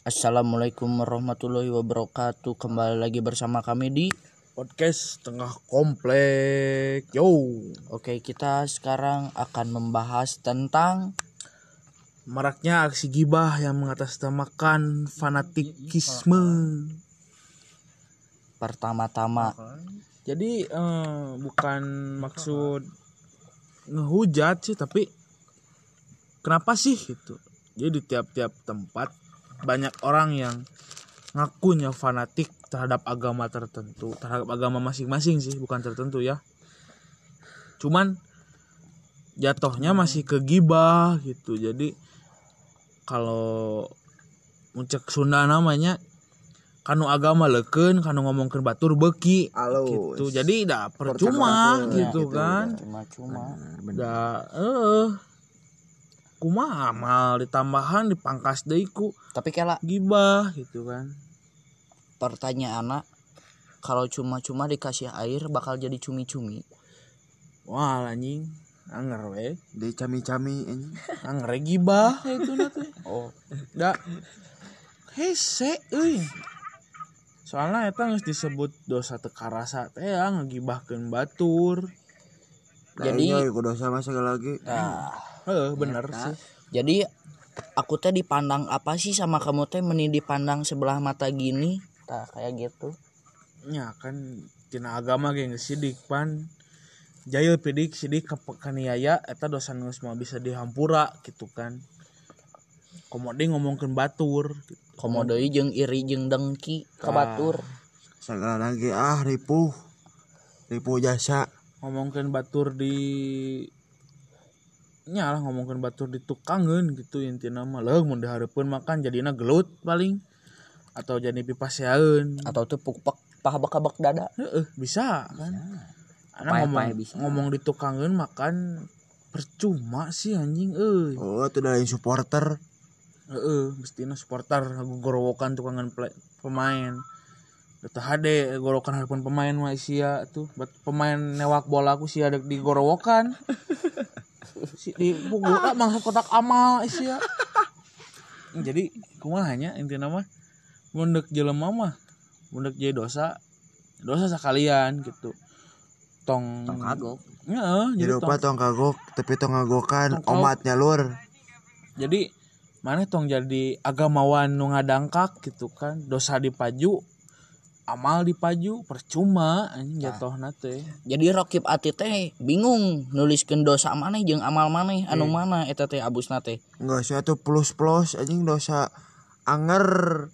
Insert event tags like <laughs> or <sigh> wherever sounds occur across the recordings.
Assalamualaikum warahmatullahi wabarakatuh. Kembali lagi bersama kami di podcast tengah komplek. Yo. Oke, kita sekarang akan membahas tentang maraknya aksi gibah yang mengatasnamakan fanatikisme. Pertama-tama. Jadi eh, bukan maksud ngehujat sih tapi kenapa sih gitu? Jadi di tiap-tiap tempat banyak orang yang ngakunya fanatik terhadap agama tertentu terhadap agama masing-masing sih bukan tertentu ya. Cuman jatuhnya masih ke gibah gitu. Jadi kalau muncak Sunda namanya kanu agama leken kanu ngomongkan batur beki Halo. gitu. Jadi dah percuma Percuma, gitu gitu, kan. cuma-cuma. Dah eh kumaha amal ditambahan dipangkas deui ku tapi kela gibah gitu kan. pertanyaan anak kalau cuma-cuma dikasih air bakal jadi cumi-cumi. wah anjing. Anger we. Di cami-cami ini. anger gibah itu nanti Oh, da. Hese euy. Soalnya eta geus disebut dosa teka rasa teh ya ngagibahkeun batur. Jadi- Jadi ku dosa mah segala lagi. nah, heeh bener sih jadi aku teh dipandang apa sih sama kamu teh meni dipandang sebelah mata gini? Nah, kayak gitu. nya kan tina agama ge geus sidik pan jail pidik sidik ke kaniaya eta dosa geus mah bisa dihampura gitu kan komode ngomongkeun batur gitu. Komodoi jeung iri jeung dengki Ah. kabatur. Segala lagi ah ripuh. Ripuh jasa. ngomongkeun batur di nya lah ngomongkeun batur di tukangeun gitu intina mah leuh mun dihareupeun makan jadina gelut paling atau jadi pipaseaeun Atau tuh pukpek paha-bakabak dada. heeh bisa kan? Anak Pae-pae ngomong bisa. ngomong di tukangeun makan percuma sih anjing euy. Oh, itu dari supporter. heeh mestina supporter gorowokan tukangan play, pemain. Data HD gorokan hareupeun pemain mah sia tuh. Bat pemain newak bola aku sia dek digorowokan. si <laughs> di pukul ah, maksud kotak amal sia jadi kumahanya intinya mah mundek jelema mah mundek jadi dosa dosa sekalian gitu tong Tong kagok. Heeh, Jadi jadi tong lupa tong kagok, tapi tong ngagokan Tong omatnya lur. jadi mana tong jadi agamawan nu ngadangkak gitu kan dosa dipaju amal dipaju percuma anjing jatuhna teh Jadi Rokib Ati teh bingung nuliskeun dosa maneh jeung amal maneh anu mana eta teh abusna teh. Enggak sih tuh plus-plus anjing dosa anger.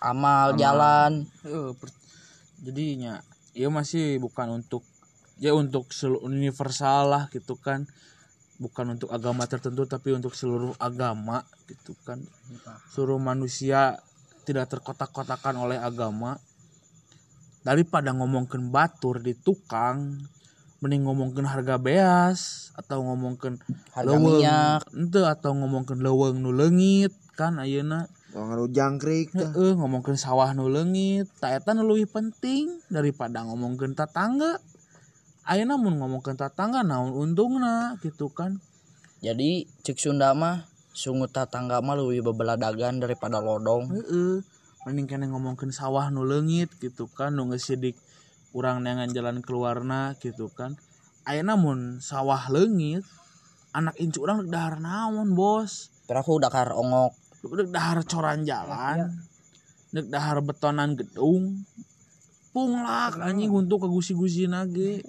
Amal, jalan. Heeh, per- jadinya ya masih bukan untuk ya untuk seluruh universal lah gitu kan. Bukan untuk agama tertentu tapi untuk seluruh agama gitu kan. Seluruh manusia tidak terkotak-kotakan oleh agama daripada ngomongkan batur di tukang mending ngomongkan harga beas atau ngomongkan Harga minyak. ente atau ngomongkan leweng nu leungit kan ayeuna Tong ngaru jangkrik. Heeh, ngomongkeun sawah nu leungit, ta eta nu leuwih penting daripada ngomongkeun tetangga. Ayeuna mun ngomongkeun tetangga naon untungna gitu kan. Jadi cek Sunda mah sungut tatangga mah leuwih bebeladagan daripada lodong. Heeh. Mending kene ngomongkeun sawah nu leungit gitu kan, nu geus sidik urang neangan jalan keluarna gitu kan. Ayeuna mun sawah leungit, anak incu urang dek dahar naon, Bos? Aku udah kar ongok. dek dahar coran jalan dek dahar betonan gedung punglak anjing untuk ke gusi-gusi nage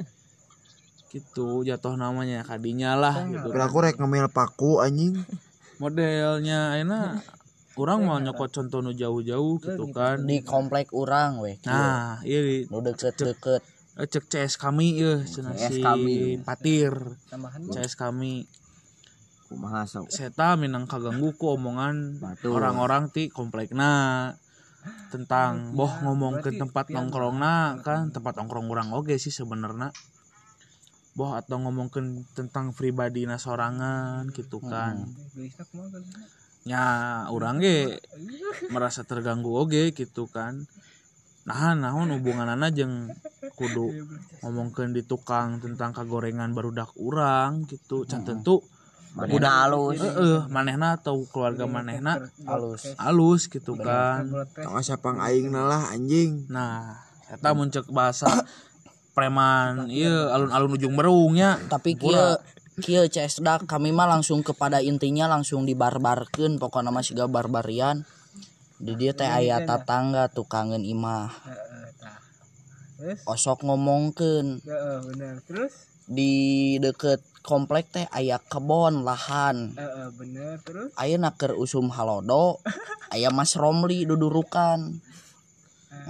gitu jatuh namanya kadinya lah gitu Kira aku rek ngemil paku anjing. modelnya enak <laughs> orang mau nyokot contoh nu jauh-jauh gitu kan. Di komplek urang weh. nah iya. di Nu deket-deket. eh, cek CS kami ya cenah si CS kami. patir. CS kami. Kumaha sok. seta minang kaganggu ku omongan orang-orang ti komplekna tentang boh ngomong ke tempat nongkrongna kan tempat nongkrong orang oge sih sebenarnya. Boh atau ngomongkeun tentang pribadi sorangan gitu kan nya orang ge merasa terganggu oge gitu kan. Nah naon hubunganana jeung kudu ngomongkeun di tukang tentang kagorengan barudak urang gitu. Can tentu Manehna halus. Heeh, manehna atau keluarga manehna halus halus gitu kan. Tong sapang aing lah anjing. Nah eta muncul bahasa preman iya alun-alun ujung berungnya tapi kia kia CSDA kami mah langsung kepada intinya langsung dibarbarkan pokoknya masih gak barbarian. Di dia teh ayat tetangga tukangen imah. Terus? Osok ngomongken Heeh, bener. Terus? Di deket komplek teh aya kebon lahan. Bener. Terus? Aya naker usum halodo <laughs> aya mas romli dudurukan.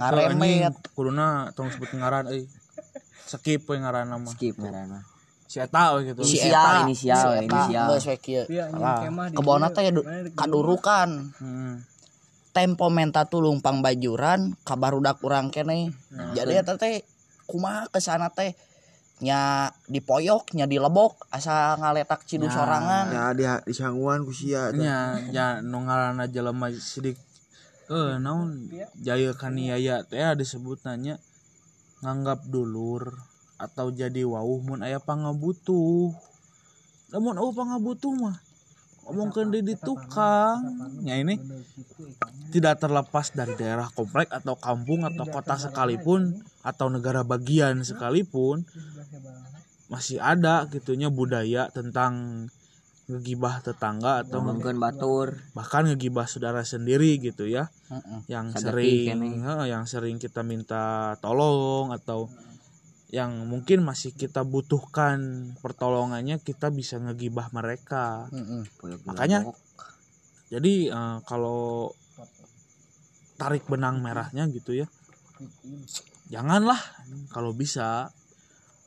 Ngaremet. Kuduna tong sebut ngaran euy. Skip we ngaran nama Skip ngaranna. Si eta gitu. Si Inisial, eta inisial, inisial. geus we kieu iya di kebona teh di kadurukan. Hmm. tempo menta tulung pang bajuran kabar udak urang kene. Jadi eta teh kumaha ke sana teh? Nya dipoyok nya dilebok asa ngaletak cidu Nya. sorangan. Ya di di sangguan ku sia tah. nya nya nu ngaranna jelema sidik. Eh naon? Jaya kaniaya teh disebut nanya nganggap dulur atau jadi wawuh mun aya pangabutuh. Lamun eueuh pangabutuh mah ngomongkeun di di tukang. Nya ini tidak terlepas dari daerah komplek atau kampung atau kota sekalipun atau negara bagian sekalipun masih ada gitunya budaya tentang ngegibah tetangga atau Ngomongkeun batur. bahkan ngegibah saudara sendiri gitu ya. Yang Sadaki sering yang sering kita minta tolong atau yang mungkin masih kita butuhkan pertolongannya kita bisa ngegibah mereka. Heeh. Makanya- jadi eh, kalau tarik benang merahnya gitu ya janganlah. Kalau bisa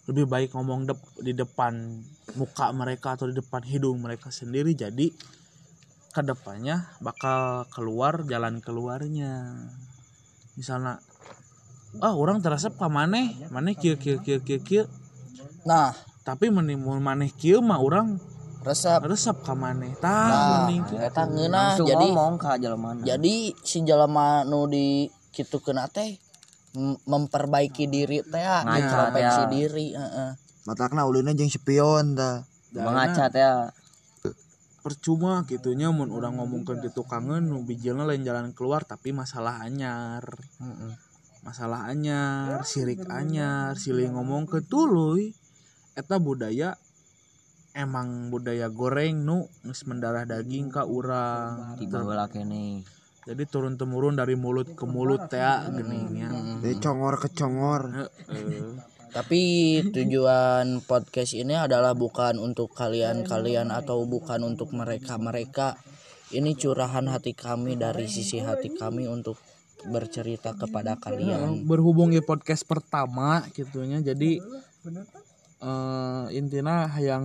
lebih baik ngomong dep- di depan muka mereka atau di depan hidung mereka sendiri. Jadi ke depannya bakal keluar jalan keluarnya. Misalnya ah orang teresep ke maneh? Maneh kieu kieu kieu kieu kieu. Nah. Tapi menimun maneh kieu mah orang resep. resep ke maneh. Nah tah eta ngeunah. Langsung jadi ngomong ka jelemana. jadi si jelema nu di kitu kena teh memperbaiki diri teh Ngaca introspeksi teh. diri heeh. Matakna ulina jeung spion tah Mengaca teh. percuma gitunya mun orang ngomongkan gitu kangen nu bijilna lain jalan keluar tapi masalah anyar. Heeh. Masalah anyar sirik anyar silih ngomong ke tuluy eta budaya emang budaya goreng nu geus mendarah daging ka urang. Kene. jadi turun temurun dari mulut ke mulut teh geningnya. Dari congor ke congor. Heeh. Tapi tujuan podcast ini adalah bukan untuk kalian-kalian atau bukan untuk mereka-mereka. Ini curahan hati kami dari sisi hati kami untuk bercerita kepada kalian. berhubung ya podcast pertama gitunya jadi eh intinya yang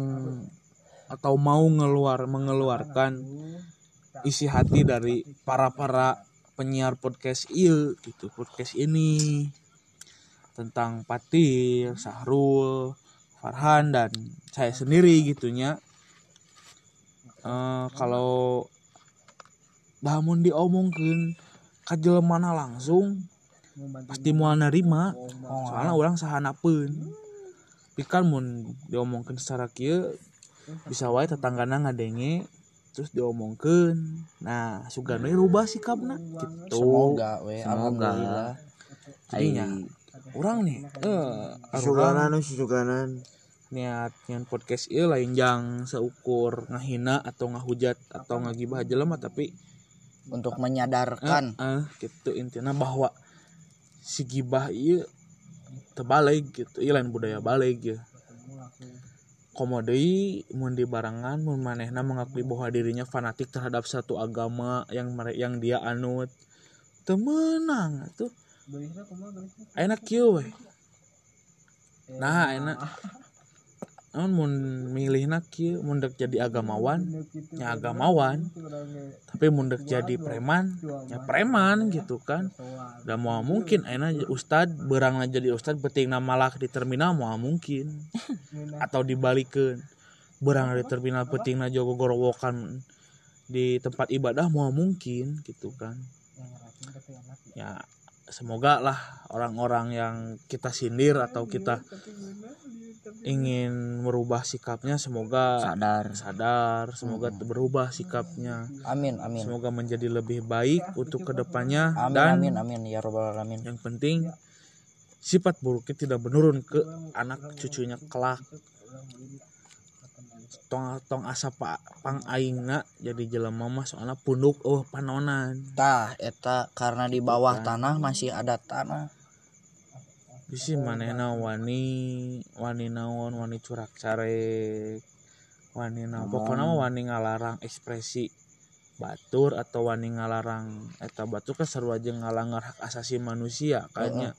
atau mau ngeluar mengeluarkan isi hati dari para para penyiar podcast il gitu podcast ini tentang Patir, Sahrul, Farhan dan saya sendiri gitunya eh kalau namun diomongkan kajelemana langsung pasti mau nerima. Soalnya orang sahanapeun. Tapi kan mun diomongkan secara kieu bisa wae tetanggana ngadenge terus diomongkan nah sugana rubah sikapna. Gitu. Semoga we, Semoga. jadinya orang nih eh suganan suganan niat nyan podcast ieu lain jang seukur ngahina atau ngahujat atau ngagibah jelema tapi Untuk menyadarkan. Eh gitu intinya. Bahwa si gibah iya terbalik gitu. Iya lain budaya balik ya. Komodei mun di barangan mun manehna mengakui bahwa dirinya fanatik terhadap satu agama yang yang dia anut. Temenang tuh enak kieu we nah enak namun mun milihna kieu mun dek jadi agamawan nya agamawan. Tapi mun dek jadi preman ya preman gitu kan. Udah mau mungkin enak ustad berangna jadi ustad nama malak di terminal mau mungkin. <laughs> Atau dibalikin. Berang di terminal penting jogo gorowokan di tempat ibadah mau mungkin gitu kan. Ya semoga lah orang-orang yang kita sindir atau kita ingin merubah sikapnya semoga sadar. sadar semoga berubah sikapnya. Amin amin. Semoga menjadi lebih baik untuk ke depannya amin dan amin amin. Ya robbal alamin. yang penting sifat buruknya tidak menurun ke anak cucunya kelak tong tong asa pak pang aingna jadi jelema mah soalnya punduk oh panonan. Tah eta karena di bawah tanah masih ada tanah. Bisi manehna wani wani naon wani curak carek wani naon pokoknya mah wani ngalarang ekspresi batur atau wani ngalarang eta batur kan seru aja ngalanggar hak asasi manusia kayaknya.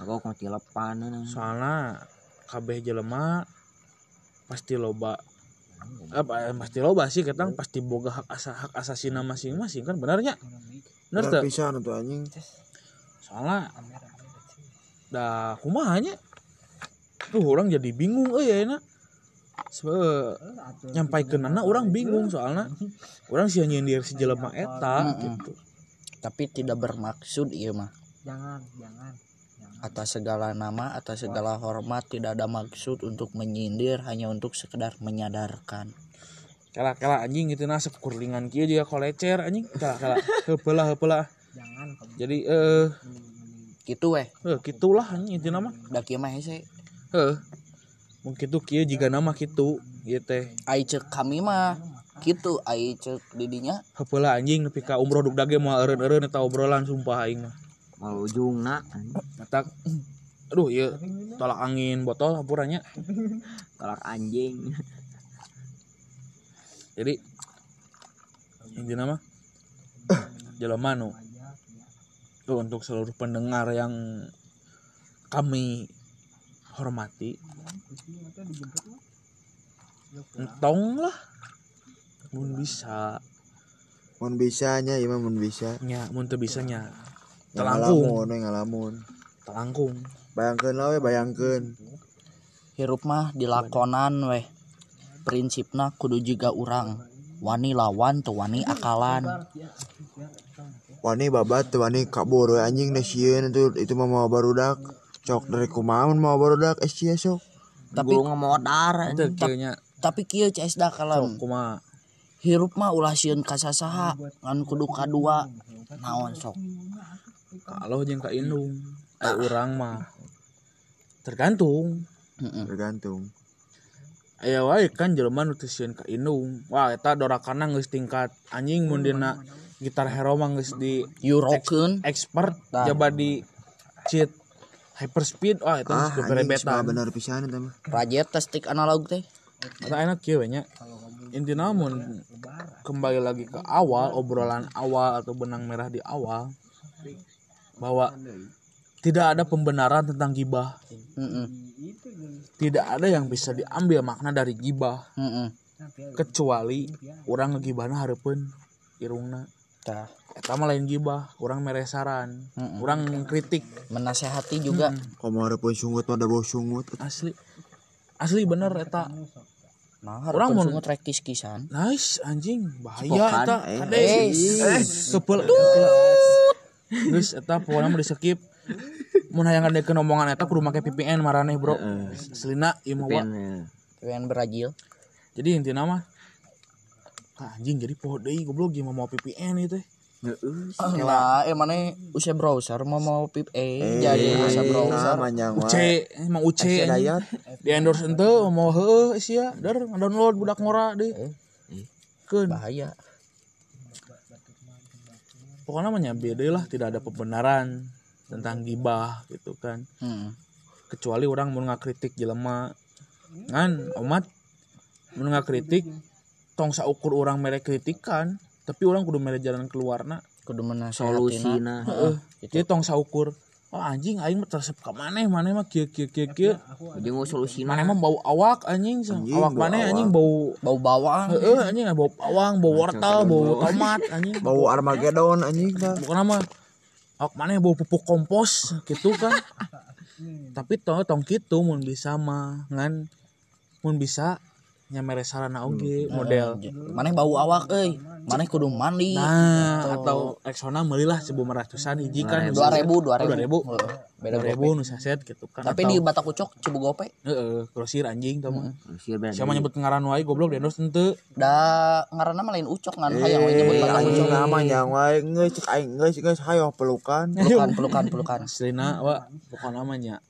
Aku mati lepan soalnya kabeh jelema pasti loba apa eh, pasti loba sih ketang pasti boga hak asa hak asasi masing-masing kan benarnya bener Benar teu? Pisan tuh anjing. Soalnya dah kumahanya tuh orang jadi bingung eh ya enak nyampaikan anak orang bingung soalnya. Orang sih nyindir si jelema eta gitu. Tapi tidak bermaksud iya mah. Jangan jangan atas segala nama atas segala hormat tidak ada maksud untuk menyindir hanya untuk sekedar menyadarkan. Kala kala anjing gitu nasib kurlingan kia juga kolecer anjing. Kala kala hepelah hepelah jangan jadi eh gitu weh eh gitulah anjing itu nama. Da kieu mah hese eh mungkin tuh kia jika nama gitu gitu teh. Ai ceuk kami mah gitu ai ceuk didinya. Hepelah anjing nepi ka umroh duk dage mau eureun-eureun eta obrolan sumpah aing mah mau ujung nak Eta aduh iya tolak angin botol hampuranya. Tolak anjing. Jadi ini nama jelema nu tuh untuk seluruh pendengar yang kami hormati. Entong lah. Mun bisa. Mun bisanya ieu mah mun bisa. Nya mun teu bisa nya Yang telangkung ngalamun telangkung bayangkeun lah we bayangkeun. Hirup mah dilakonan weh prinsipna kudu juga urang. Wani lawan tuh wani akalan. Wani babat tuh wani kabur we anjing da sieun itu itu mah mau barudak. Cok dari kumaha mun mau barudak eh sia sok tapi itu kieu nya tapi kieu CS da sok kalem kumaha? Hirup mah ulah sieun kasasaha ngan kudu kadua. Naon sok kalau jeung ka indung eh urang mah tergantung. Tergantung. Aya wae kan jelema nu ka indung. Wah eta dorakana geus tingkat anjing mun dina gitar hero mah geus di yurokeun. expert Tah. jaba di cheat hyper speed wah itu ah geus anjing mah berebetan bener pisan eta mah. Rajet stick analog teh. Eta enak kieu we nya. Intina mun kembali lagi ke awal obrolan awal atau benang merah di awal bahwa tidak ada pembenaran tentang gibah. Heeh. tidak ada yang bisa diambil makna dari gibah. Heeh. kecuali orang ngegibahna hareupeun irungna. Tah, eta mah lain gibah orang meresaran orang kritik. Menasehati juga. Komo hareupeun sungut mah da bau sungut. Asli. Asli bener eta. Nah Urang hareupeun mun- sungut rek kiskisan nice anjing. Bahaya Cipokan, eta. Eh. kade Eh, kepel geus eta pokona mah di skip. Mun hayang ngadekeun omongan eta kudu make VPN maraneh bro. Selina ieu mah wa. pengen berajil jadi intina mah ah, anjing jadi poho deui goblok gimana mau VPN itu teh? Lah eh mana usah browser mau mau pip eh jadi usah browser. nah manjang UC wae emang UC di endorse ente mau heueuh sia dar download budak ngora deh keun. Bahaya pokoknya namanya beda lah tidak ada pembenaran tentang gibah gitu kan. Heeh. kecuali orang mau ngakritik jelema. Ngan umat mau ngakritik tong saukur orang mere kritikan tapi orang kudu mere jalan keluarna kudu menasehatina solusina heeh jadi tong saukur oh anjing aing mah tersep ka maneh maneh mah kieu kieu kieu kieu. Ujung solusina maneh mah. bau awak anjing, Anjing, awak maneh anjing bau bau bawang. Heeh anjing bau bawang bau wortel bau. tomat anjing. Bau Armageddon anjing bukan mah awak maneh bau pupuk kompos gitu kan. <laughs> Tapi tong tong gitu mun bisa mah ngan. Mun bisa nyamere sarana oge model. maneh bau awak euy. Maneh kudu mandi. Nah atau Rexona melilah sebelum ratusan hiji kan. dua ribu dua ribu, dua ribu. Beda dua ribu nu saset gitu kan tapi di batak ucok cibu gope. Heeh grosir anjing tau mah. Sieun bener. siapa nyebut ngaran wae goblok dendos henteu da ngaranna mah lain ucok ngan hayang we nyebut Eh, batak ucok. nama yang wae geus cek aing geus geus hayo pelukan. pelukan pelukan pelukan. Selina wa pokok namanya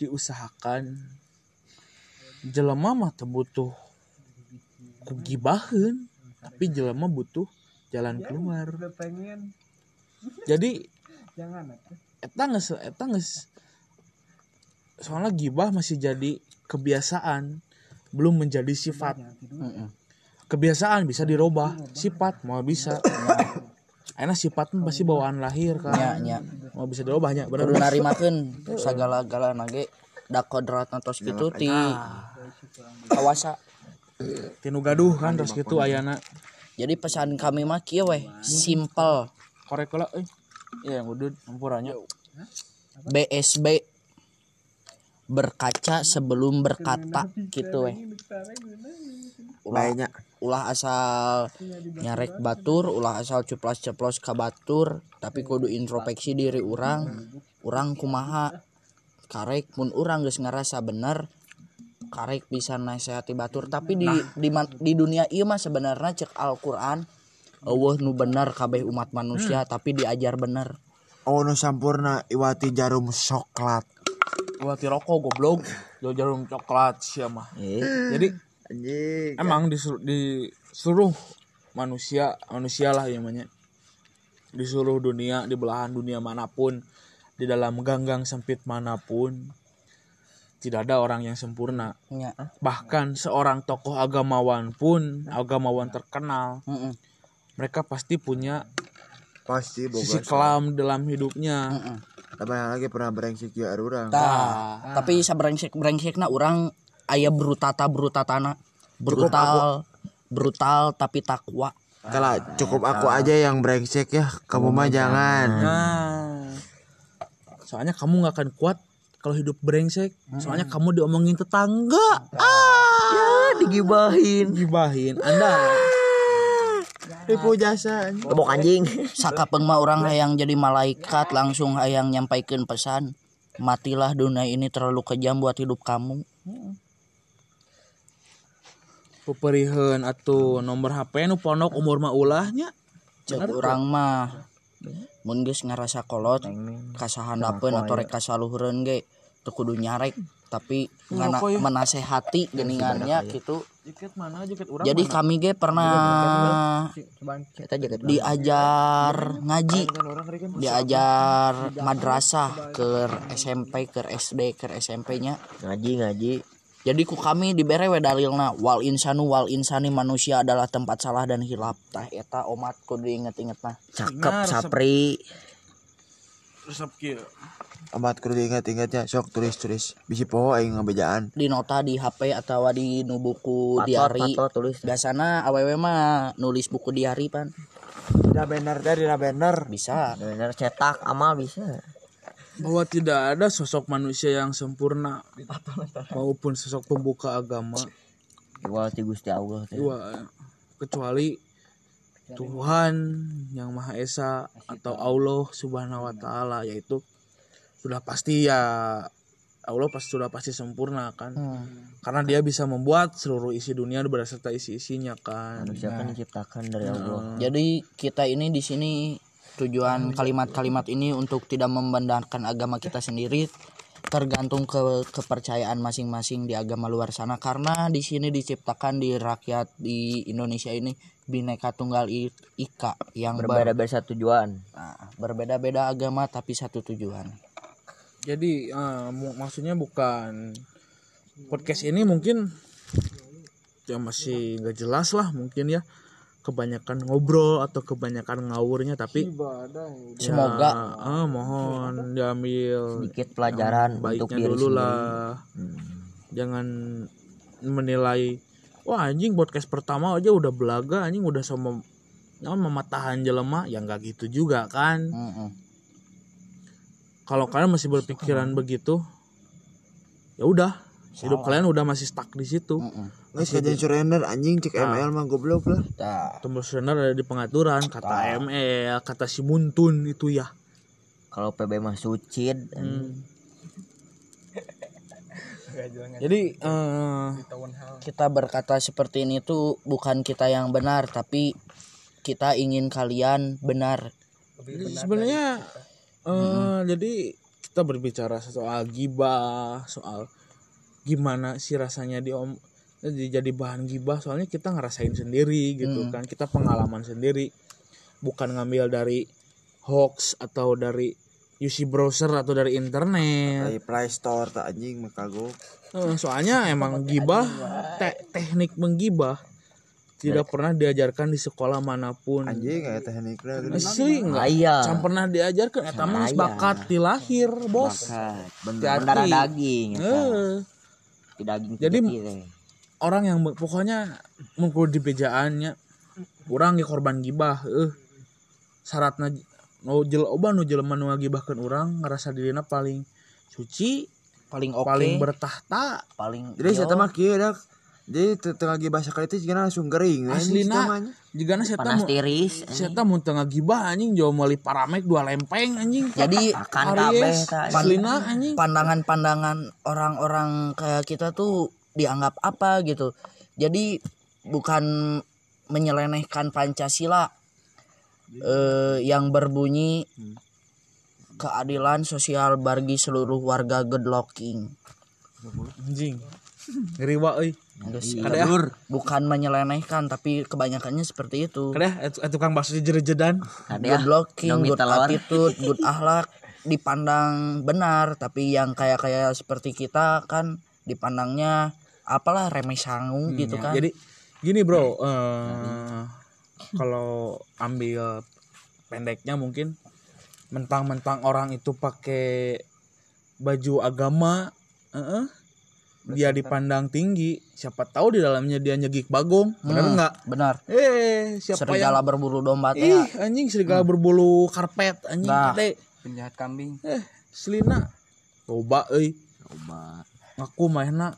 diusahakan jelema mah teu butuh kugibaheun tapi jelema butuh jalan keluar. <laughs> jadi eta geus eta geus soalnya gibah masih jadi kebiasaan belum menjadi sifat. Heeh. kebiasaan bisa dirubah sifat mau bisa. Enak sifat mah pasti bawaan lahir kan nya nya. Mau bisa dirubahnya bener kudu narimakeun sagala-galana ge da kodrat tos kitu ti kawasa tinu gaduh kan terus gitu ayana. Jadi pesan kami mah kieu we simple korek lah eh iya yang udut ampurannya BSB berkaca sebelum berkata gitu weh. Ulah, ulah asal nyarek batur ulah asal ceplos-ceplos ka batur tapi kudu introspeksi diri orang orang kumaha? Karek mun orang geus ngerasa bener karek bisa nasehati batur. Tapi di di, man- di dunia ieu mah sebenarnya cek Al-Qur'an eueuh nu bener kabeh umat manusia tapi diajar bener. Oh nu sampurna iwati jarum coklat. gua rokok goblok. Jual jarum coklat siapa mah. Eh, jadi Anjing. emang di seluruh, di seluruh manusia manusia lah yang namanya. Di seluruh dunia di belahan dunia mana pun di dalam ganggang sempit mana pun tidak ada orang yang sempurna. Nya bahkan seorang tokoh agamawan pun agamawan terkenal heeh mereka pasti punya Pasti sisi boga. kelam dalam hidupnya. Heeh Tapi yang lagi pernah brengsek ya urang. Tah, tapi sabrengsek brengsekna orang aya brutata brutatana brutal brutal tapi takwa. Kalau cukup aku aja yang brengsek ya, kamu mah jangan. Nah, soalnya kamu nggak akan kuat kalau hidup brengsek. Soalnya kamu diomongin tetangga, ya digibahin. gibahin. Anda Tipu jasa. Kebok anjing. sakapeung mah orang hayang jadi malaikat langsung hayang nyampaikan pesan matilah dunia ini terlalu kejam buat hidup kamu peperiheun atau nomor HP nu pondok umur mah ulahnya. cek orang mah mun geus ngarasa kolot kasahandapeun atau rek kasaluhureun ge teu kudu nyarek tapi ngana ya? menasehati geuningannya gitu mana jadi kami ge pernah diajar ngaji diajar madrasah ke SMP ke SD ke SMP nya ngaji ngaji. Jadi ku kami dibere we dalilna wal insanu wal insani manusia adalah tempat salah dan hilap tah eta omat kudu diinget-inget nah Cakep Benar, sapri. resep kieu. Amat kudu diingat-ingatnya, sok tulis-tulis. Bisi poho aing ngabejaan. di nota di HP atau di nu buku Patot, diari patot tulis. biasana awewe mah nulis buku diari pan Dina banner teh, dina banner. bisa Bener cetak amal bisa. Bahwa tidak ada sosok manusia yang sempurna. Maupun sosok pembuka agama. Igual ti Gusti Allah kecuali Tuhan yang Maha Esa atau Allah Subhanahu wa taala yaitu sudah pasti ya Allah pasti sudah pasti sempurna kan? Karena dia bisa membuat seluruh isi dunia berserta isi-isinya kan? Manusia kan diciptakan dari Allah. jadi kita ini di sini tujuan kalimat-kalimat ini untuk tidak membenarkan agama kita sendiri tergantung ke kepercayaan masing-masing di agama luar sana. Karena di sini diciptakan di rakyat di Indonesia ini bineka tunggal ika yang ber- Berbeda-beda satu tujuan. nah, berbeda-beda agama tapi satu tujuan. Jadi eh, mu- maksudnya bukan podcast ini mungkin ya masih nggak jelas lah mungkin ya kebanyakan ngobrol atau kebanyakan ngawurnya tapi semoga Ya, ah, mohon diambil Sedikit pelajaran baiknya untuk diri dulu lah. jangan menilai wah anjing podcast pertama aja udah belaga anjing udah sama nyaman mematahan jelema ya nggak gitu juga kan? Mm-mm. kalau kalian masih berpikiran begitu ya udah hidup kalian udah masih stuck di situ Mm-mm. Nggak sekalian surrender anjing cek ML mah goblok lah. Tah. tombol surrender ada di pengaturan kata ML kata si Muntun itu ya Kalau PB mah sucid. Hmm. <laughs> jadi eh, kita berkata seperti ini tuh bukan kita yang benar tapi kita ingin kalian benar Jadi sebenarnya eh jadi kita berbicara soal gibah soal gimana sih rasanya di om jadi bahan gibah soalnya kita ngerasain sendiri gitu kan kita pengalaman sendiri bukan ngambil dari hoax atau dari UC browser atau dari internet Dari Play Store tak anjing mah kagok. Eh, soalnya emang gibah te- teknik menggibah tidak pernah diajarkan di sekolah mana pun Anjing kayak tekniknya gitu. Asli enggak Aya. Can pernah diajarkan eta mah bakat di lahir, Bos. Bakat. Hati-hati. Bener-bener daging. eta. Eh, Daging Jadi, teh. orang yang pokoknya mengkudu di bejaannya orang ge korban gibah eh syaratna nu jel oba nu jelema nu ngagibahkeun urang ngerasa dirina paling suci paling oke paling bertahta paling Jadi saya mah kieu dak. Jadi tengah bahasa kali itu juga langsung kering. anjing, aslina namanya. jigana saya Panas tahu tiris. saya tahu mun tengah gibah anjing? Jauh meuli paramek dua lempeng anjing. Jadi Akan kabeh aslina anjing. Pandangan-pandangan orang-orang kayak kita tuh dianggap apa gitu. Jadi bukan menyelenehkan Pancasila eh, yang berbunyi keadilan sosial bagi seluruh warga Gedlocking anjing. Ngeri wa euy Geus, Kada ya? bukan menyelenehkan tapi kebanyakannya seperti itu. Kada ya itu tukang bakso jerejedan. Ada ya. good looking, Domi good attitude, good akhlak dipandang benar, tapi yang kayak kayak seperti kita kan dipandangnya apalah remeh sangu gitu kan. Jadi gini bro, eh kalau ambil pendeknya mungkin mentang-mentang orang itu pakai baju agama, eh, dia dipandang tinggi. Siapa tahu di dalamnya dia nyegik bagong, bener Hmm, nggak? Benar. Eh siapa Serigala yang berbulu domba teh. ih anjing serigala berbulu karpet anjing Nah. penjahat kambing Eh selina, coba euy Coba. ngaku mainna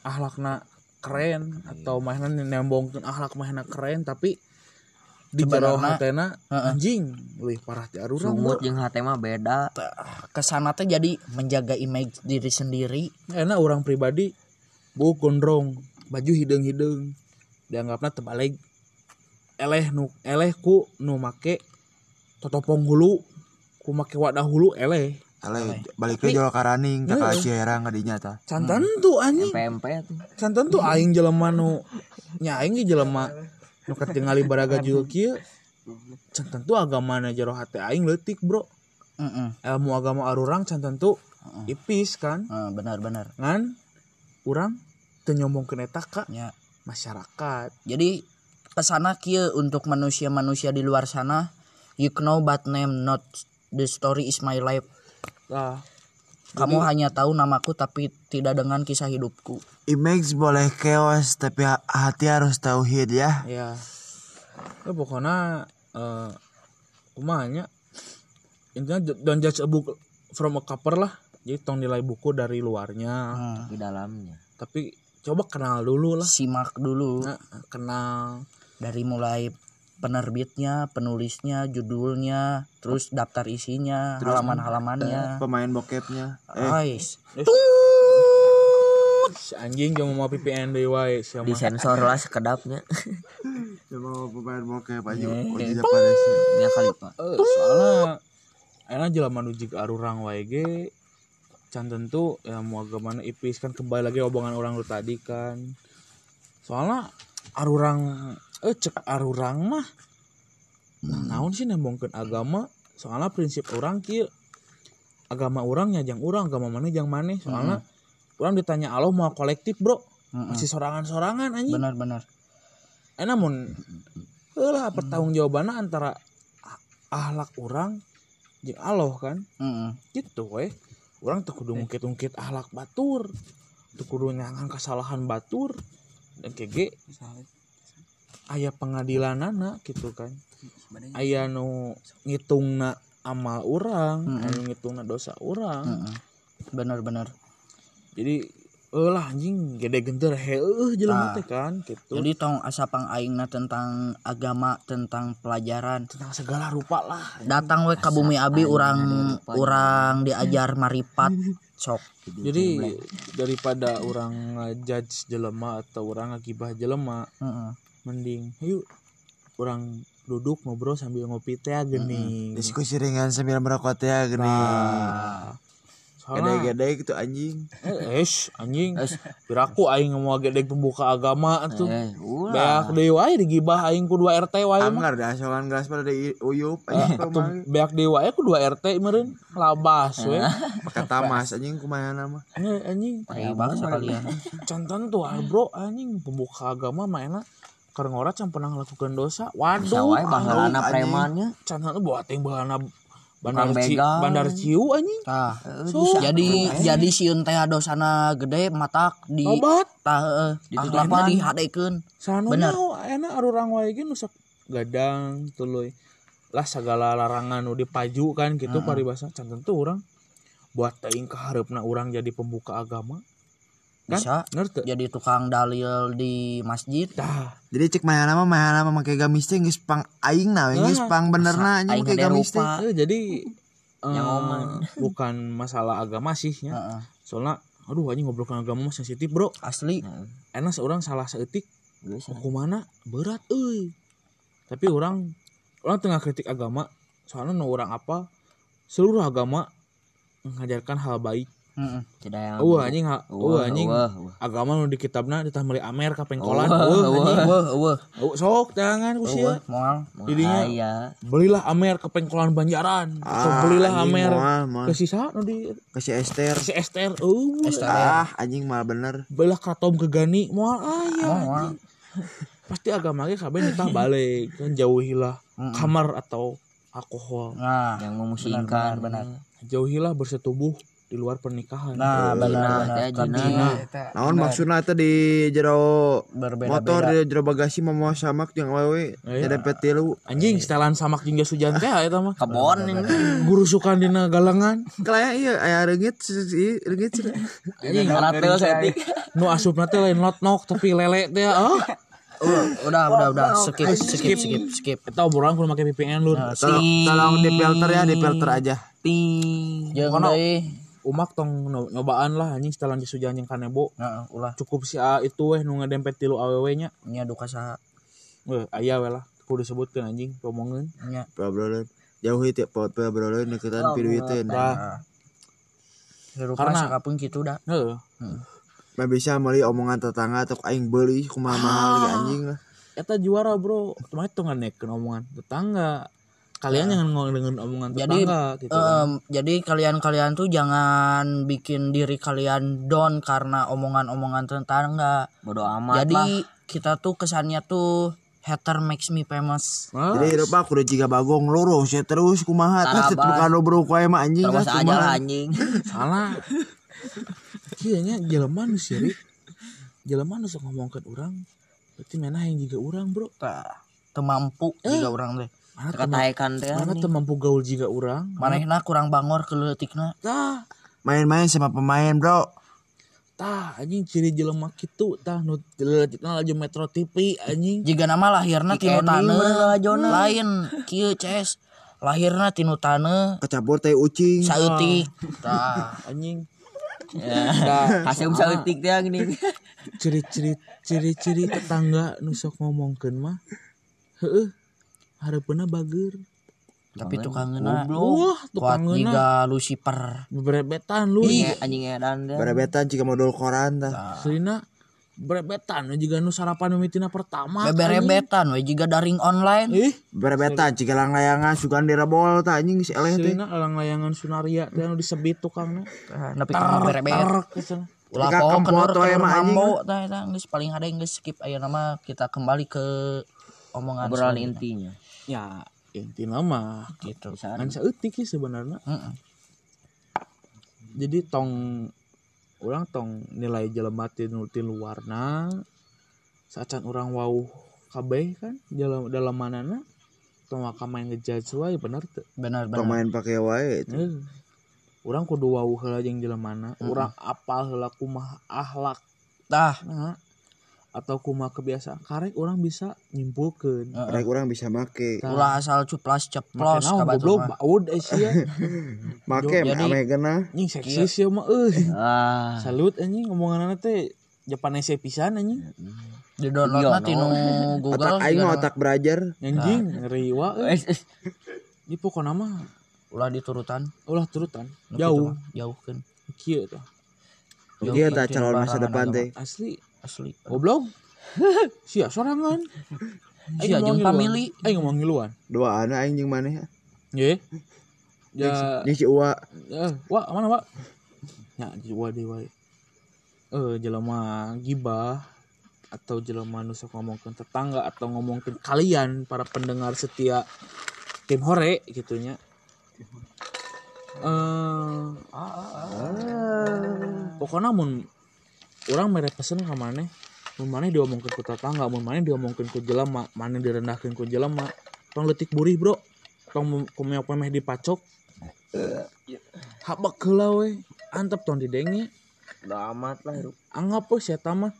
ahlakna keren atau mainna nembongkeun ahlak mainna keren tapi di jero Sebenarnya, hatena anjing. Leuwih parah ti arurang Sumut jeung hate mah beda. Ke sana teh jadi menjaga image diri sendiri. enak orang pribadi. Bu gondrong baju hideung-hideung dianggapna terbalik eleh nu eleh ku nu make totopong hulu. Ku make wadah hulu eleh. Ale balik ke jual karaning tak ka Ciherang ngadinya ta. can tentu anjing. PMP tuh. can tentu aing jelema nu nya aing ge jelema ketingali baraga juga kieu can tentu agama na jero hate aing leutik bro Heeh. ilmu agama arurang can tentu ipis kan Nah, benar-benar. ngan urang teu nyombongkeun eta ka Ya. masyarakat Jadi ke sana kieu untuk manusia-manusia di luar sana, you know but name not the story is my life. lah Kamu hanya tahu namaku tapi tidak dengan kisah hidupku. Image boleh chaos tapi ha- hati harus tauhid ya. ya ya pokoknya eh kumanya intinya don't judge a book from a cover lah jadi tong nilai buku dari luarnya Hmm. Di dalamnya. tapi coba kenal dulu lah Simak dulu Nah, kenal dari mulai penerbitnya, penulisnya, judulnya, terus daftar isinya, halaman-halamannya. Pemain bokepnya. Eh, Guys, si anjing jangan mau PPN deh wae siapa Disensor lah sekedapnya. <laughs> coba pemain bokep aja uji Japanes. Ya kali Pak. Eh, soalnya enak jelema nu jiga arurang wae ge can tentu ya mau agama ipis kan kembali lagi omongan orang lu tadi kan soalnya arurang eh cek arurang mah. Nah, naon sih nembongkeun agama? Soalnya prinsip orang kieu. Agama orang nyajang orang agama mana jang mana soalnya orang ditanya Allah mau kolektif bro? Mm-mm. masih sorangan-sorangan anjing. Benar-benar. eh namun lah pertanggung jawabannya antara ah- ahlak orang jeung Allah kan? Mm-mm. gitu weh. Orang tuh kudu ngungkit-ungkit ahlak batur tuh kudu nyangan kesalahan batur dan kege ayah pengadilan anak gitu kan ayah nu ngitungna amal orang Mm-mm. anu ngitungna dosa orang Mm-mm. Benar-benar. jadi eh lah anjing gede genter heueuh jelema Tah. teh kan gitu jadi tong asa pang aingna tentang agama tentang pelajaran tentang segala rupa lah datang we ka bumi abi orang orang diajar maripat <laughs> sok jadi daripada orang ngejudge jelema atau orang ngagibah jelema Heeh. Mending yuk. Orang duduk ngobrol sambil ngopi teh geuning diskusi ringan sambil merokok teh gini. Nah, soalnya gede-gede gitu anjing. Eh es anjing. Piraku aing mau gede pembuka agama tuh Eh, beak deui wae digibah aing ku 2 RT wae mah. Anggar dah soalnya gelas pada di uyup anjing beak deui wae ku 2 RT meureun labas we. Kata mas anjing kumaha nama? Eh, anjing. Aya bangsa kalian cantan tuh ah, bro anjing pembuka agama mah enak karena orang can pernah melakukan dosa waduh Sawai bahalana premannya. cantan tuh buat yang bahalana bandar Ci, bandar Ciu anjing. Tah. So, jadi jadi sieun teh dosana gede matak di obat tah heeh akhlakna dihadekeun. Sanu Bener. enak arurang wae ge nu gadang tuluy. Lah segala larangan nu dipaju kan gitu paribasa can tentu urang buat teuing ka hareupna urang jadi pembuka agama. Kan? bisa Ngerti? jadi tukang dalil di masjid Dah, jadi cek mah nama mah nama make gamis teh geus pang aing na we, geus pang benerna Aing make gamis teh eh, jadi Yang eh, <laughs> bukan masalah agama sih ya. Heeh. Soalnya aduh anjing ngobrol agama mah sensitif, Bro. asli Enak seorang salah seetik Geus. hukumanna berat euy. Tapi orang orang tengah kritik agama soalnya nu orang apa seluruh agama mengajarkan hal baik. Heeh. Tidak yang. Eueuh anjing ha, anjing. wah. Agama nu di kitabna ditah meuli amer ka pengkolan. Wah. anjing. eueuh eueuh Eueuh, sok jangan ku eueuh sia. moal Jadinya- aya. Belilah amer ke pengkolan Banjaran atau Ah, belilah anjing, amer ke sisa nu di Esther si Esther. Eueuh. Esther. ah anjing mal bener Belilah kratom ke Gani moal aya. moal Pasti agama ge kabeh nitah <laughs> balik kan jauhilah kamar atau alkohol. nah Yang memusingkan. benar, Jauhilah bersetubuh di luar pernikahan. nah benar Nah, benar tapi jina. naon maksudna eta di jero berbeda motor di jero bagasi mau samak jeung awewe Iya. ada tilu Anjing setelan samak jingga sujan teh eta mah. Kebon ini. Gurusukan dina galangan. kayak iya aya reungit si reungit sih Anjing Ratel setik. nu asupna teh lain lotnok tapi lele teh ah. udah udah udah skip skip skip skip Eta obrolan kudu make VPN lur. tolong tolong di filter ya di filter aja Ting. jeung deui Umak tong nyobaan lah anjing setelan di sujan jeung kanebo. nah ulah Cukup si A itu weh nu ngadempet tilu awewe nya. nya duka saha Weh aya we lah. Kudu disebutkeun anjing ngomongin. nya Pabrolen jauhi tiap pot pabrolen deketan piduiteun Dah. Hirupa Karena- sakapun gitu dah Heeh. mah bisa meuli omongan tetangga atau aing beuli kumaha mahal ge anjing lah Eta juara bro. Cuma itu nganekeun omongan tetangga. Kalian jangan ngomongin omongan jadi tetangga gitu. kan. em, jadi kalian-kalian tuh jangan bikin diri kalian down karena omongan-omongan tetangga Bodoh amat lah. jadi kita tuh kesannya tuh hater makes me famous Ah, jadi hidup aku udah jika bagong lurus ya terus kumaha tas bukan bro kuae mah anjing Terus lah aja lah anjing. <laughs> salah. Kayaknya jelema nu siri. Jelema nu sok ngomongkeun urang. Berarti mana yang juga urang, Bro. Tah, teu mampu juga orang teh Mana teu Kataekan teh. mana teu mampu gaul juga urang. manehna kurang bangor keleutikna Tah, main-main sama pemain bro tah anjing ciri jelema kitu tah nu leutikna laju Metro TV anjing. jika nama lahirna tinu lajona. lain kieu CS lahirna tinu taneuh kecampur teh ucing saeutik tah Anjing. Ya. Hasil saeutik teh gini. Ciri-ciri ciri-ciri tetangga nu sok ngomongkeun mah. Heeh. Hareupeuna bager. tapi tukangeuna Wah, kuat tukangeuna jiga Lucifer berebetan lu. Anjing anjing edan teh. berebetan jika modul koran tah Selina berebetan juga nu sarapan mimitina pertama. beberebetan we jiga daring online Ih, berebetan jika lang layangan sugan direbol tah anjing si eleh teh Selina alang layangan Sunaria teh anu disebit tukangna. Tah, nepi ka berebet ulah kempot kenur we kenur mah anjing. mambo tah eta geus paling ada yang geus skip aya nama kita kembali ke omongan Obrolan intinya. Ya, intina mah gitu kan saeutik sih sebenarnya. Heeh. Jadi tong orang tong nilai jelema ti luarna sacan orang wau kabeh kan dalam dalam manana tong waka main ngejudge wae bener teu. benar benar pemain pakai wae Eh. orang kudu wau heula jeung jelemana orang apal heula kumaha akhlak tah nah atau kumaha kebiasaan. Karek orang bisa nyimpulkeun. Rek orang bisa make. Tah. ulah asal cuplas Make ceplos naon ka batur goblok mah. baud eh sia. <laughs> Make Jadi- ame kena. anjing seksis ya mah euy. Ah. Salut anjing ngomonganna teh Japanese pisan anjing. Di download Iya, na tinu Google Otak aing otak belajar. anjing riwa euy. Eh, eh, Ieu pokona mah. Ulah diturutan. Ulah turutan. Nu kitu jauh. jauh kan kieu tah Jauh Dia tak calon masa depan agama. teh. asli asli goblok <laughs> sia sorangan <laughs> Sia jeung family. aing ngomong ngiluan Dua anak aing jeung maneh. Ye. Ya, Jeung si Uwa. wa mana wa? Ya, wa deui wae. Eh, jelema gibah atau jelema nu sok ngomongkeun tetangga atau ngomongkeun kalian para pendengar setia tim hore gitunya. Eh, pokoknya mun orang mere pesen ka maneh mun maneh diomongkeun ku tetangga mun maneh diomongkeun ku jelema maneh direndahkeun ku jelema. Tong letik burih bro. Tong kumeok pemeh dipacok habak heula we antep tong didenge udah amat lah hirup anggap we sia mah.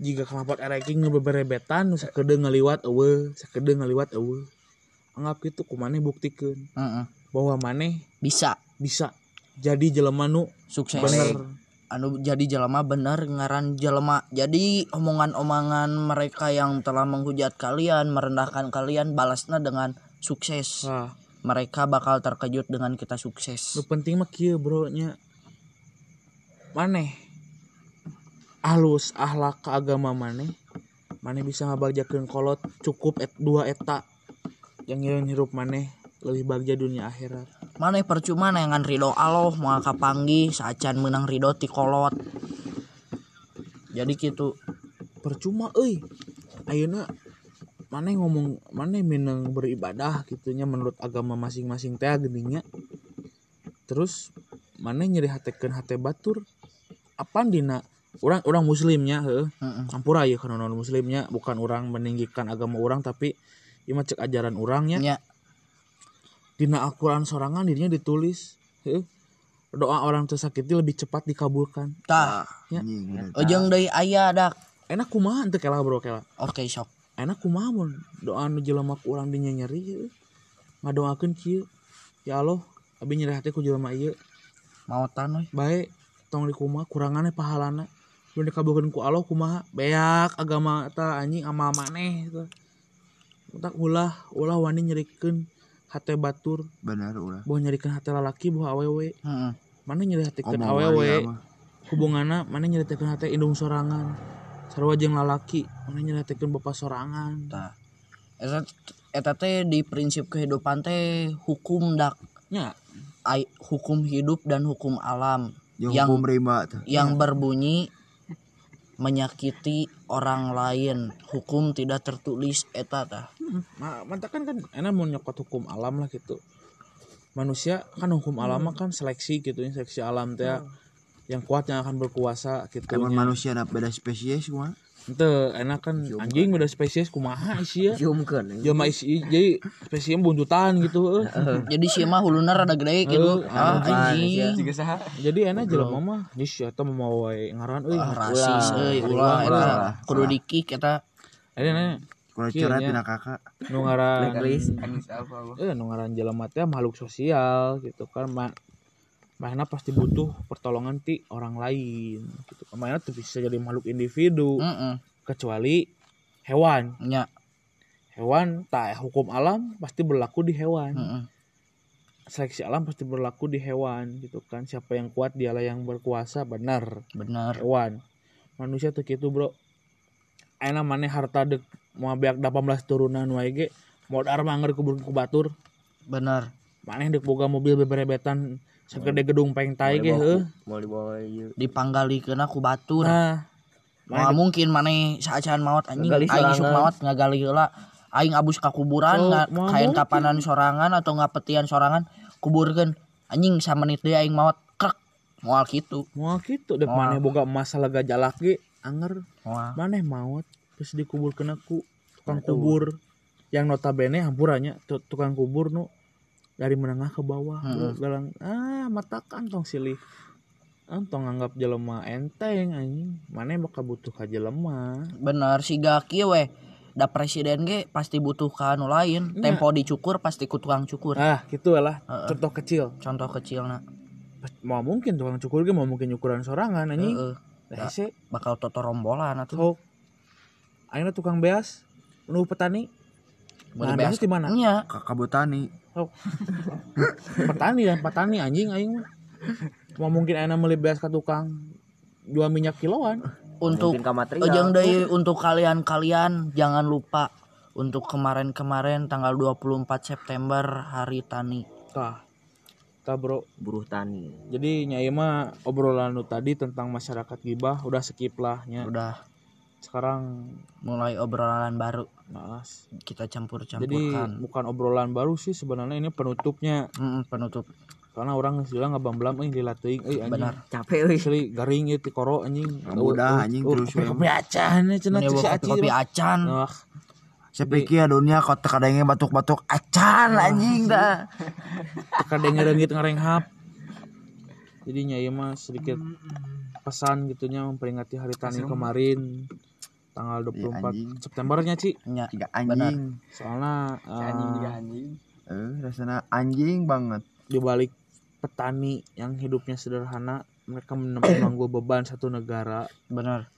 Jika kelapat ereking ngebeberebetan nu sakeudeung ngaliwat eueuh sakeudeung ngaliwat eueuh anggap gitu ku maneh buktikeun Heeh. bahwa maneh bisa. bisa jadi jelema nu sukses. bener anu jadi jelema bener ngaran jelema. Jadi omongan-omongan mereka yang telah menghujat kalian merendahkan kalian balasnya dengan sukses. Wah, mereka bakal terkejut dengan kita sukses. Nu penting mah kieu bro nya. Maneh. Alus ahlak ke agama maneh. Maneh bisa ngabagjakeun kolot cukup et dua eta. Yang ngireun hirup maneh lebih bagja dunia akhirat mana percuma nengan ridho Allah mau kapanggih saacan menang ridho ti kolot. Jadi gitu percuma euy. Ayeuna maneh ngomong maneh minang beribadah gitunya menurut agama masing-masing teh geuninnya terus maneh nyeri hatekeun hate batur. Apa dina? Orang orang muslimnya heuh. Heeh. ampura ya karena non muslimnya bukan orang meninggikan agama orang tapi mah cek ajaran orangnya nya dina Al-Qur'an sorangan dirinya ditulis. Heuh doa orang tersakiti lebih cepat dikabulkan. Tah. Ya. Anjing, bener. ojeng deui aya dak. Enak kumaha teu kela bro kela? Oke sok. Enak kumaha mun doa nu jelema ku urang dinya nyeri ngadoakeun kieu. Ya Allah abi nyeri hati ku jelema ieu. Mautan we baik tong di kumaha kurangannya pahalana. Lu dikabulkeun ku Allah kumaha? Beak agama ta anjing amal maneh gitu tak ulah ulah wani nyerikeun hate batur. Benar ulah. bahwa nyerikeun hate lalaki bahwa awewe. Heeh. mana hatikeun Omong awewe? hubunganna mana nyeri hatikeun hate indung sorangan? Sarua jeung lalaki mana nyeri hatikeun bapak sorangan? Tah. Eta eta teh di prinsip kehidupan teh hukum dak. Ai- hukum hidup dan hukum alam. Yang yang hukum rimba tuh. yang berbunyi menyakiti orang lain. Hukum tidak tertulis eta tah Ma- mantakan kan enak mau nyokot hukum alam lah gitu. Manusia kan hukum alam mah kan seleksi gitu ya seleksi alam teh yang kuat yang akan berkuasa gitu. Emang manusia na beda spesies kumaha? itu enak kan anjing beda spesies kumaha isi ya? Ciumkeun Jelma isi jadi spesies buntutan gitu eh. <laughs> jadi si mah hulunar rada gede gitu. ah anjing. saha? Jadi enak jelema mah. Geus eta mau wae ngaran euy Ah, rasis euy ulah eta kudu dikik eta. Ada nanya Kalau Kieu coret nya. tina kakak. nu ngaran eh nu ngaran jelema teh makhluk sosial gitu kan ma Makanya pasti butuh pertolongan ti orang lain gitu. Makanya tuh bisa jadi makhluk individu Heeh. kecuali hewan. nya Hewan tak hukum alam pasti berlaku di hewan. heeh. Seleksi alam pasti berlaku di hewan gitu kan. Siapa yang kuat dialah yang berkuasa benar. bener Hewan. Manusia tuh gitu, Bro. Ayeuna maneh harta dek mau beak 18 turunan wae ge modar manger kubur ku batur. bener. Maneh dek boga mobil beberebetan segede gedung peng tai ge heuh. mau dibawa ieu dipanggalikeun aku batur Nah, Wah, mungkin maneh saacan maot anjing. Aing isuk maot ngagali heula aing abus ka kuburan Oh, nga, mau kain kapanan sorangan atau ngapetian sorangan kuburkeun. Anjing samenit deui aing maot krek. Moal kitu. Mau gitu dek Moal. maneh boga masalah gajalak ge anger. Moal. Maneh maut terus dikuburkeun aku tukang kubur. Yang notabene hampurannya tu- tukang kubur nu dari menengah ke bawah bro. galang ah mata kantong silih. Antong anggap jelema enteng anjing. Mana bakal butuh ka jelema? Bener si gaki we da presiden ge pasti butuh ka anu lain. Nya. tempo dicukur pasti ku tukang cukur. Ah gitu lah. Heeh. contoh kecil. Contoh kecilna mau mungkin tukang cukur ge mau mungkin ukuran sorangan anjing. Lah hese. Bakal toto rombolan atuh. Sok. Ayeuna tukang beas nu petani Nah, beas- beas di mana? Nya, kakak botani <laughs> petani dan petani anjing aing mau mungkin ayeuna meuli beas ka tukang jual minyak kiloan. Untuk material. Ujung deui untuk kalian-kalian jangan lupa untuk kemarin-kemarin tanggal 24 September hari tani. tah. Tah bro. Buruh tani. jadi nyai mah obrolan lu tadi tentang masyarakat gibah udah skip lah nya. Udah sekarang mulai obrolan baru nah, kita jadi campur-campurkan. bukan obrolan baru sih sebenarnya ini penutupnya Mm, penutup karena orang bilang ngabam-blam euy dilateuing euy anjing benar. Capek euy. Asli garing ieu ti koro anjing Udah, anjing, terus we. kopi acan cenah Ini si aci kopi acan. Wah, sepikir dunia kau terkadangnya batuk-batuk acan anjing dah teka denger-denger ngarenghap jadi nyai mah sedikit pesan gitunya memperingati hari tani kemarin tanggal 24 Iya, anjing. Septembernya Ci tiga anjing soalnya eh, anjing. eh rasanya anjing banget di balik petani yang hidupnya sederhana mereka menanggung <coughs> beban satu negara benar.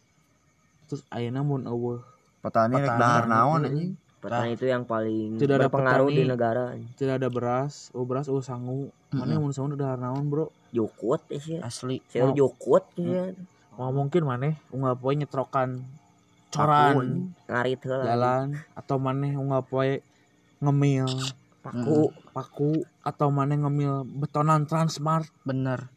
terus ayeuna mun eueuh petani rek Petani, dahar anjing. naon anjing Petani itu yang paling Tidak ada berpengaruh petani. di negara. tidak ada beras oh beras oh sangu mana mun sangu udah naon bro Jokut ya sih. Asli. Saya Mau- jokut ya. mau mungkin mana unggal poe nyetrokan coran. Ngarit heula. jalan atau mana unggal poe ngemil Paku. paku atau mana ngemil betonan transmart Benar.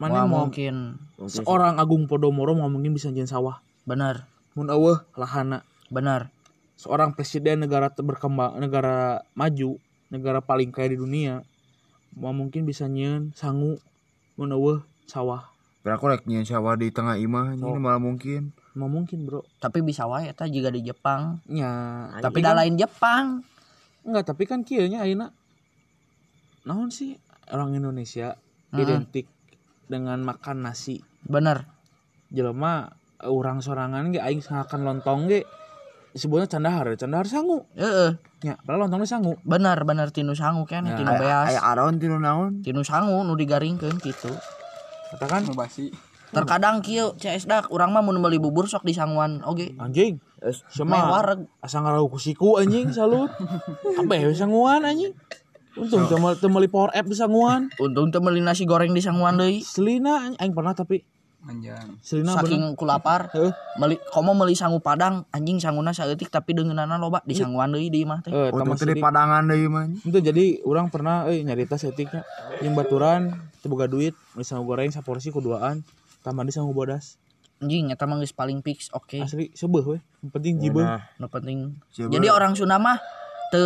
mana mau mungkin Mungkin seorang Agung Podomoro mau mungkin bisa njen sawah benar. mun eueuh lahana Benar. seorang presiden negara berkembang negara maju negara paling kaya di dunia mau mungkin bisa nyen sangu mun eueuh sawah Kira aku rek sawah di tengah imah Oh. malah mungkin mau mungkin bro Tapi bisa wae eta juga di Jepang. nya Anjing. Tapi dah lain Jepang. enggak tapi kan kieu nya ayeuna naon sih orang Indonesia Mm-mm. identik dengan makan nasi Benar. jelema orang sorangan ge aing sangakan lontong ge disebutnya candahar candahar sangu Heeh. nya padahal lontongnya sangu Benar benar tinu sangu kan Ya. tinu beas. aya aron tinu naon Tinu sangu nu digaringkeun gitu. Katakan Terkadang kieu CS dak urang mah mun meuli bubur sok disanguan oge. anjing Terus Meh sama wareg. asa ngarau ku siku anjing salut. Kabeh we sanguan anjing. Untung teu meuli- teu meuli power app di sanguan Untung teu meuli nasi goreng disanguan deui. selina anjing aing pernah tapi. Selina bener Saking kulapar Heuh. meuli komo meuli sangu padang anjing sanguna saeutik tapi deungeunana loba disanguan deui di imah teh. eh tamas teh di padangan deui mah itu jadi orang pernah eh nyarita setiknya yang baturan boga duit meuli sangu goreng saporsi kuduaan tambah di sangu bodas Anjing eta mah geus paling fix oke. asli sebeuh we yang penting jibeung Nah, Nu penting. Coba. Jadi orang Sunda mah teu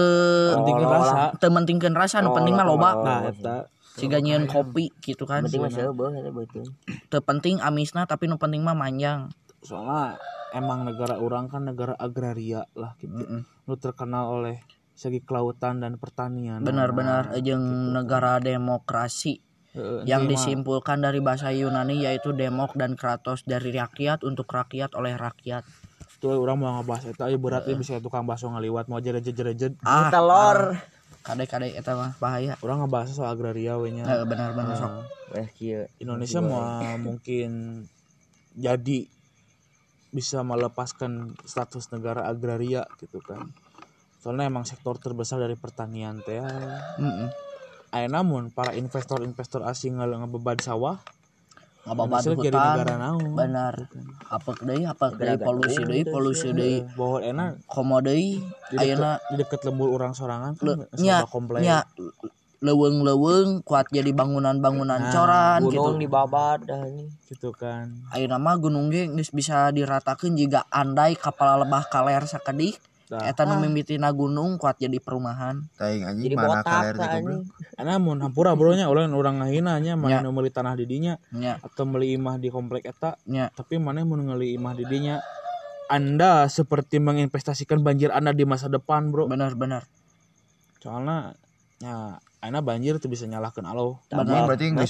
penting Oh, rasa teu mentingkeun rasa nu penting mah loba. nah eta Siga nyieun kopi gitu kan. penting mah seubeuh eta betul. Teu penting amisna tapi nu penting mah manjang. soalnya emang negara orang kan negara agraria lah gitu Mm-mm. lu terkenal oleh segi kelautan dan pertanian Benar-benar jeung negara demokrasi yang disimpulkan dari bahasa Yunani yaitu demok dan kratos dari rakyat untuk rakyat oleh rakyat. tuh orang mau ngebahas eta ya berat ya bisa tukang bakso ngaliwat mau jerejet jerejet Ah, Telur. kadek-kadek eta mah bahaya. orang ngebahas soal agraria we nya Eh, benar-benar sok. Eh kieu. Indonesia mau <laughs> mungkin jadi bisa melepaskan status negara agraria gitu kan soalnya emang sektor terbesar dari pertanian teh Heeh. Aya namun para investor-investor asing nggak ngebeban sawah Indonesia jadi negara hutan. naon Benar. Apek deui, apek deui Negara polusi deui, polusi deui. bahwa enak Komo deui ayeuna di deket lembur orang sorangan kan Le- nya nya leuweung-leuweung kuat jadi bangunan-bangunan Nah, coran gitu. Gunung di babad dah ini. gitu kan Ayeuna mah gunung ge geus bisa diratakeun jika andai kapal lebah kaler sakedik. Eta nu mimitina gunung kuat jadi perumahan. Taing anjing Jadi mana botak kaler lah goblok. Enak mun hampura bro nya orang orang ngahina nya Ya. mana nu meuli tanah di dinya Nya, atau meuli imah di komplek eta nya. tapi mana mun ngeuli imah di dinya anda seperti menginvestasikan banjir anda di masa depan bro Benar-benar. soalnya ya Aina banjir tuh bisa nyalahkan Anjing berarti nah?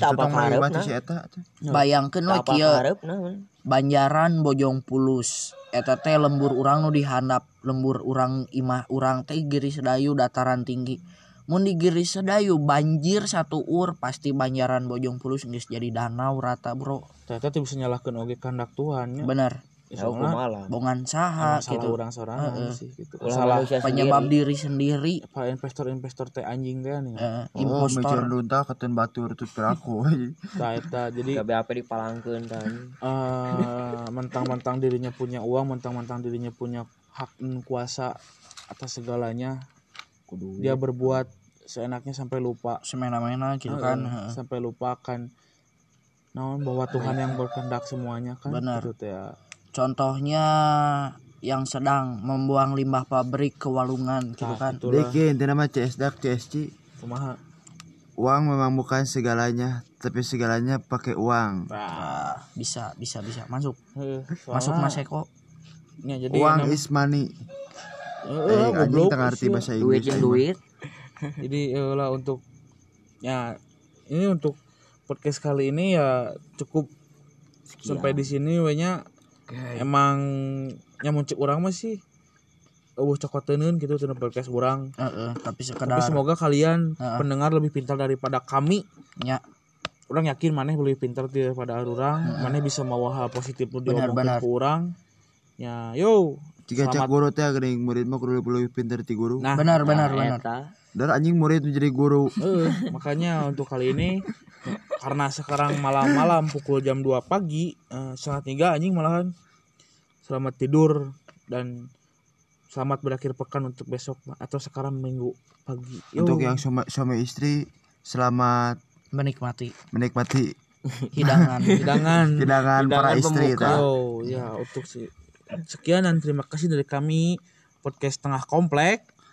kieu harap nah. Banjaran Bojong Pulus. Eta teh lembur urang nu dihandap lembur urang imah urang teh Giri Sedayu dataran tinggi. Mun di Giri Sedayu banjir satu ur pasti Banjaran Bojong Pulus geus jadi danau rata bro. Bisa nyalahkan oge kehendak Tuhan ya. Bener Ya, malah bongan saha gitu. orang sorangan sih gitu. Ulah salah penyebab sendiri. diri sendiri. Para investor-investor teh anjing teh nih? Eh, Oh, impostor. lunta keteun batur tut peraku. <laughs> Tah eta jadi Gabe apa dipalangkeun tadi eh, mentang-mentang dirinya punya uang mentang-mentang dirinya punya hak dan kuasa atas segalanya Kudu. dia berbuat seenaknya sampai lupa. Semena-mena gitu Heeh, kan heeh. sampai lupakan naon bahwa Tuhan yang berkehendak semuanya kan Benar. gitu teh ya. Contohnya yang sedang membuang limbah pabrik ke walungan gitu Tah, kan? Dekin, itu nama CSDAK, CSC. kumaha? Uang memang bukan segalanya, tapi segalanya pakai uang. Nah, Ah, bisa bisa bisa. Masuk. Masuk mas Eko. Ya, jadi Uang is money. Heeh, Eh, anjing ngerti bahasa duit Inggris. yang mah. duit. <laughs> Jadi eh, lah untuk ya ini untuk podcast kali ini ya cukup. Sampai di sini we nya emang nyamun cek urang mah sih eueuh cokoteuneun gitu cenah podcast urang. Heeh, tapi tapi sekedar semoga kalian Heeh. pendengar lebih pintar daripada kami. Nya orang yakin maneh lebih pintar daripada orang maneh bisa mawa hal positif nu diomongkeun ku urang. Ya yo. Jika cak guru teh geuning murid mah kudu lebih pintar ti guru. nah. Benar benar Nah, benar. eta. Dan anjing murid menjadi guru. Eh, makanya untuk kali ini karena sekarang malam-malam pukul jam 2 pagi eh, setengah tiga anjing malahan selamat tidur dan selamat berakhir pekan untuk besok atau sekarang minggu pagi Yo. Untuk yang suami, suami istri selamat menikmati menikmati hidangan <laughs> hidangan hidangan Hidangan para istri pembuka. tah. yo ya untuk si sekian dan terima kasih dari kami podcast tengah komplek